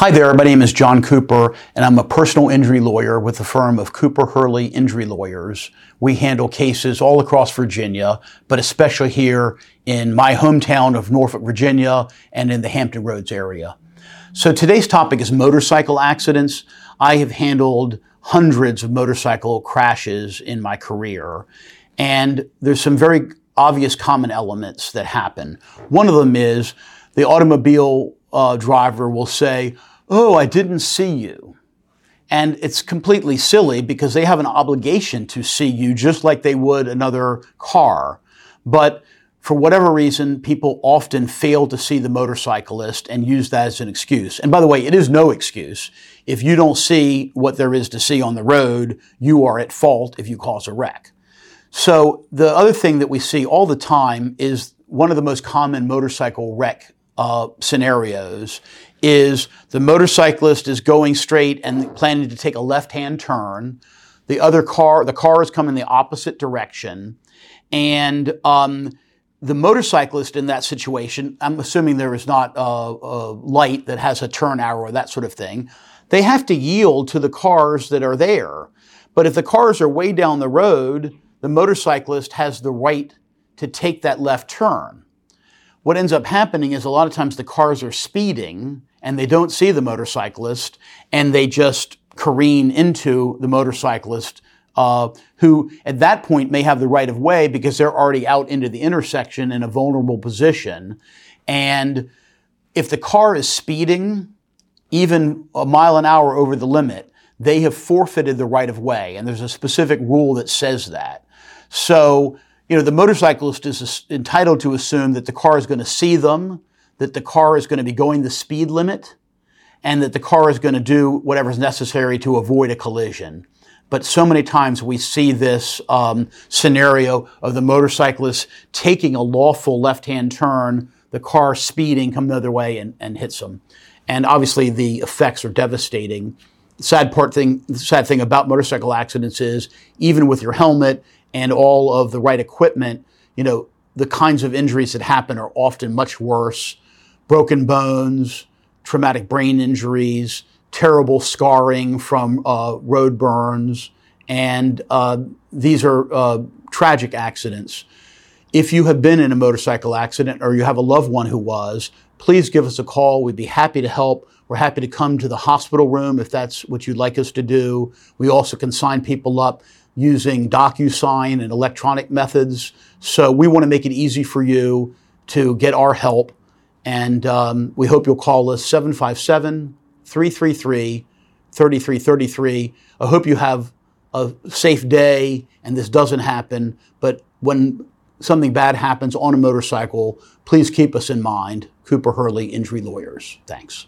Hi there, my name is John Cooper, and I'm a personal injury lawyer with the firm of Cooper Hurley Injury Lawyers. We handle cases all across Virginia, but especially here in my hometown of Norfolk, Virginia, and in the Hampton Roads area. So today's topic is motorcycle accidents. I have handled hundreds of motorcycle crashes in my career, and there's some very obvious common elements that happen. One of them is the automobile uh, driver will say, Oh, I didn't see you. And it's completely silly because they have an obligation to see you just like they would another car. But for whatever reason, people often fail to see the motorcyclist and use that as an excuse. And by the way, it is no excuse. If you don't see what there is to see on the road, you are at fault if you cause a wreck. So the other thing that we see all the time is one of the most common motorcycle wreck uh, scenarios is the motorcyclist is going straight and planning to take a left-hand turn. The other car, the car is coming the opposite direction, and um, the motorcyclist in that situation, I'm assuming there is not a, a light that has a turn arrow or that sort of thing. They have to yield to the cars that are there. But if the cars are way down the road, the motorcyclist has the right to take that left turn what ends up happening is a lot of times the cars are speeding and they don't see the motorcyclist and they just careen into the motorcyclist uh, who at that point may have the right of way because they're already out into the intersection in a vulnerable position. And if the car is speeding even a mile an hour over the limit, they have forfeited the right of way. And there's a specific rule that says that. So you know, the motorcyclist is entitled to assume that the car is going to see them, that the car is going to be going the speed limit, and that the car is going to do whatever is necessary to avoid a collision. But so many times we see this um, scenario of the motorcyclist taking a lawful left-hand turn, the car speeding, come the other way, and, and hits them. And obviously, the effects are devastating. The sad part thing, sad thing about motorcycle accidents is even with your helmet and all of the right equipment, you know, the kinds of injuries that happen are often much worse. Broken bones, traumatic brain injuries, terrible scarring from uh, road burns, and uh, these are uh, tragic accidents. If you have been in a motorcycle accident or you have a loved one who was, please give us a call. We'd be happy to help. We're happy to come to the hospital room if that's what you'd like us to do. We also can sign people up using DocuSign and electronic methods. So we want to make it easy for you to get our help. And um, we hope you'll call us 757 333 3333. I hope you have a safe day and this doesn't happen. But when something bad happens on a motorcycle, please keep us in mind. Cooper Hurley Injury Lawyers. Thanks.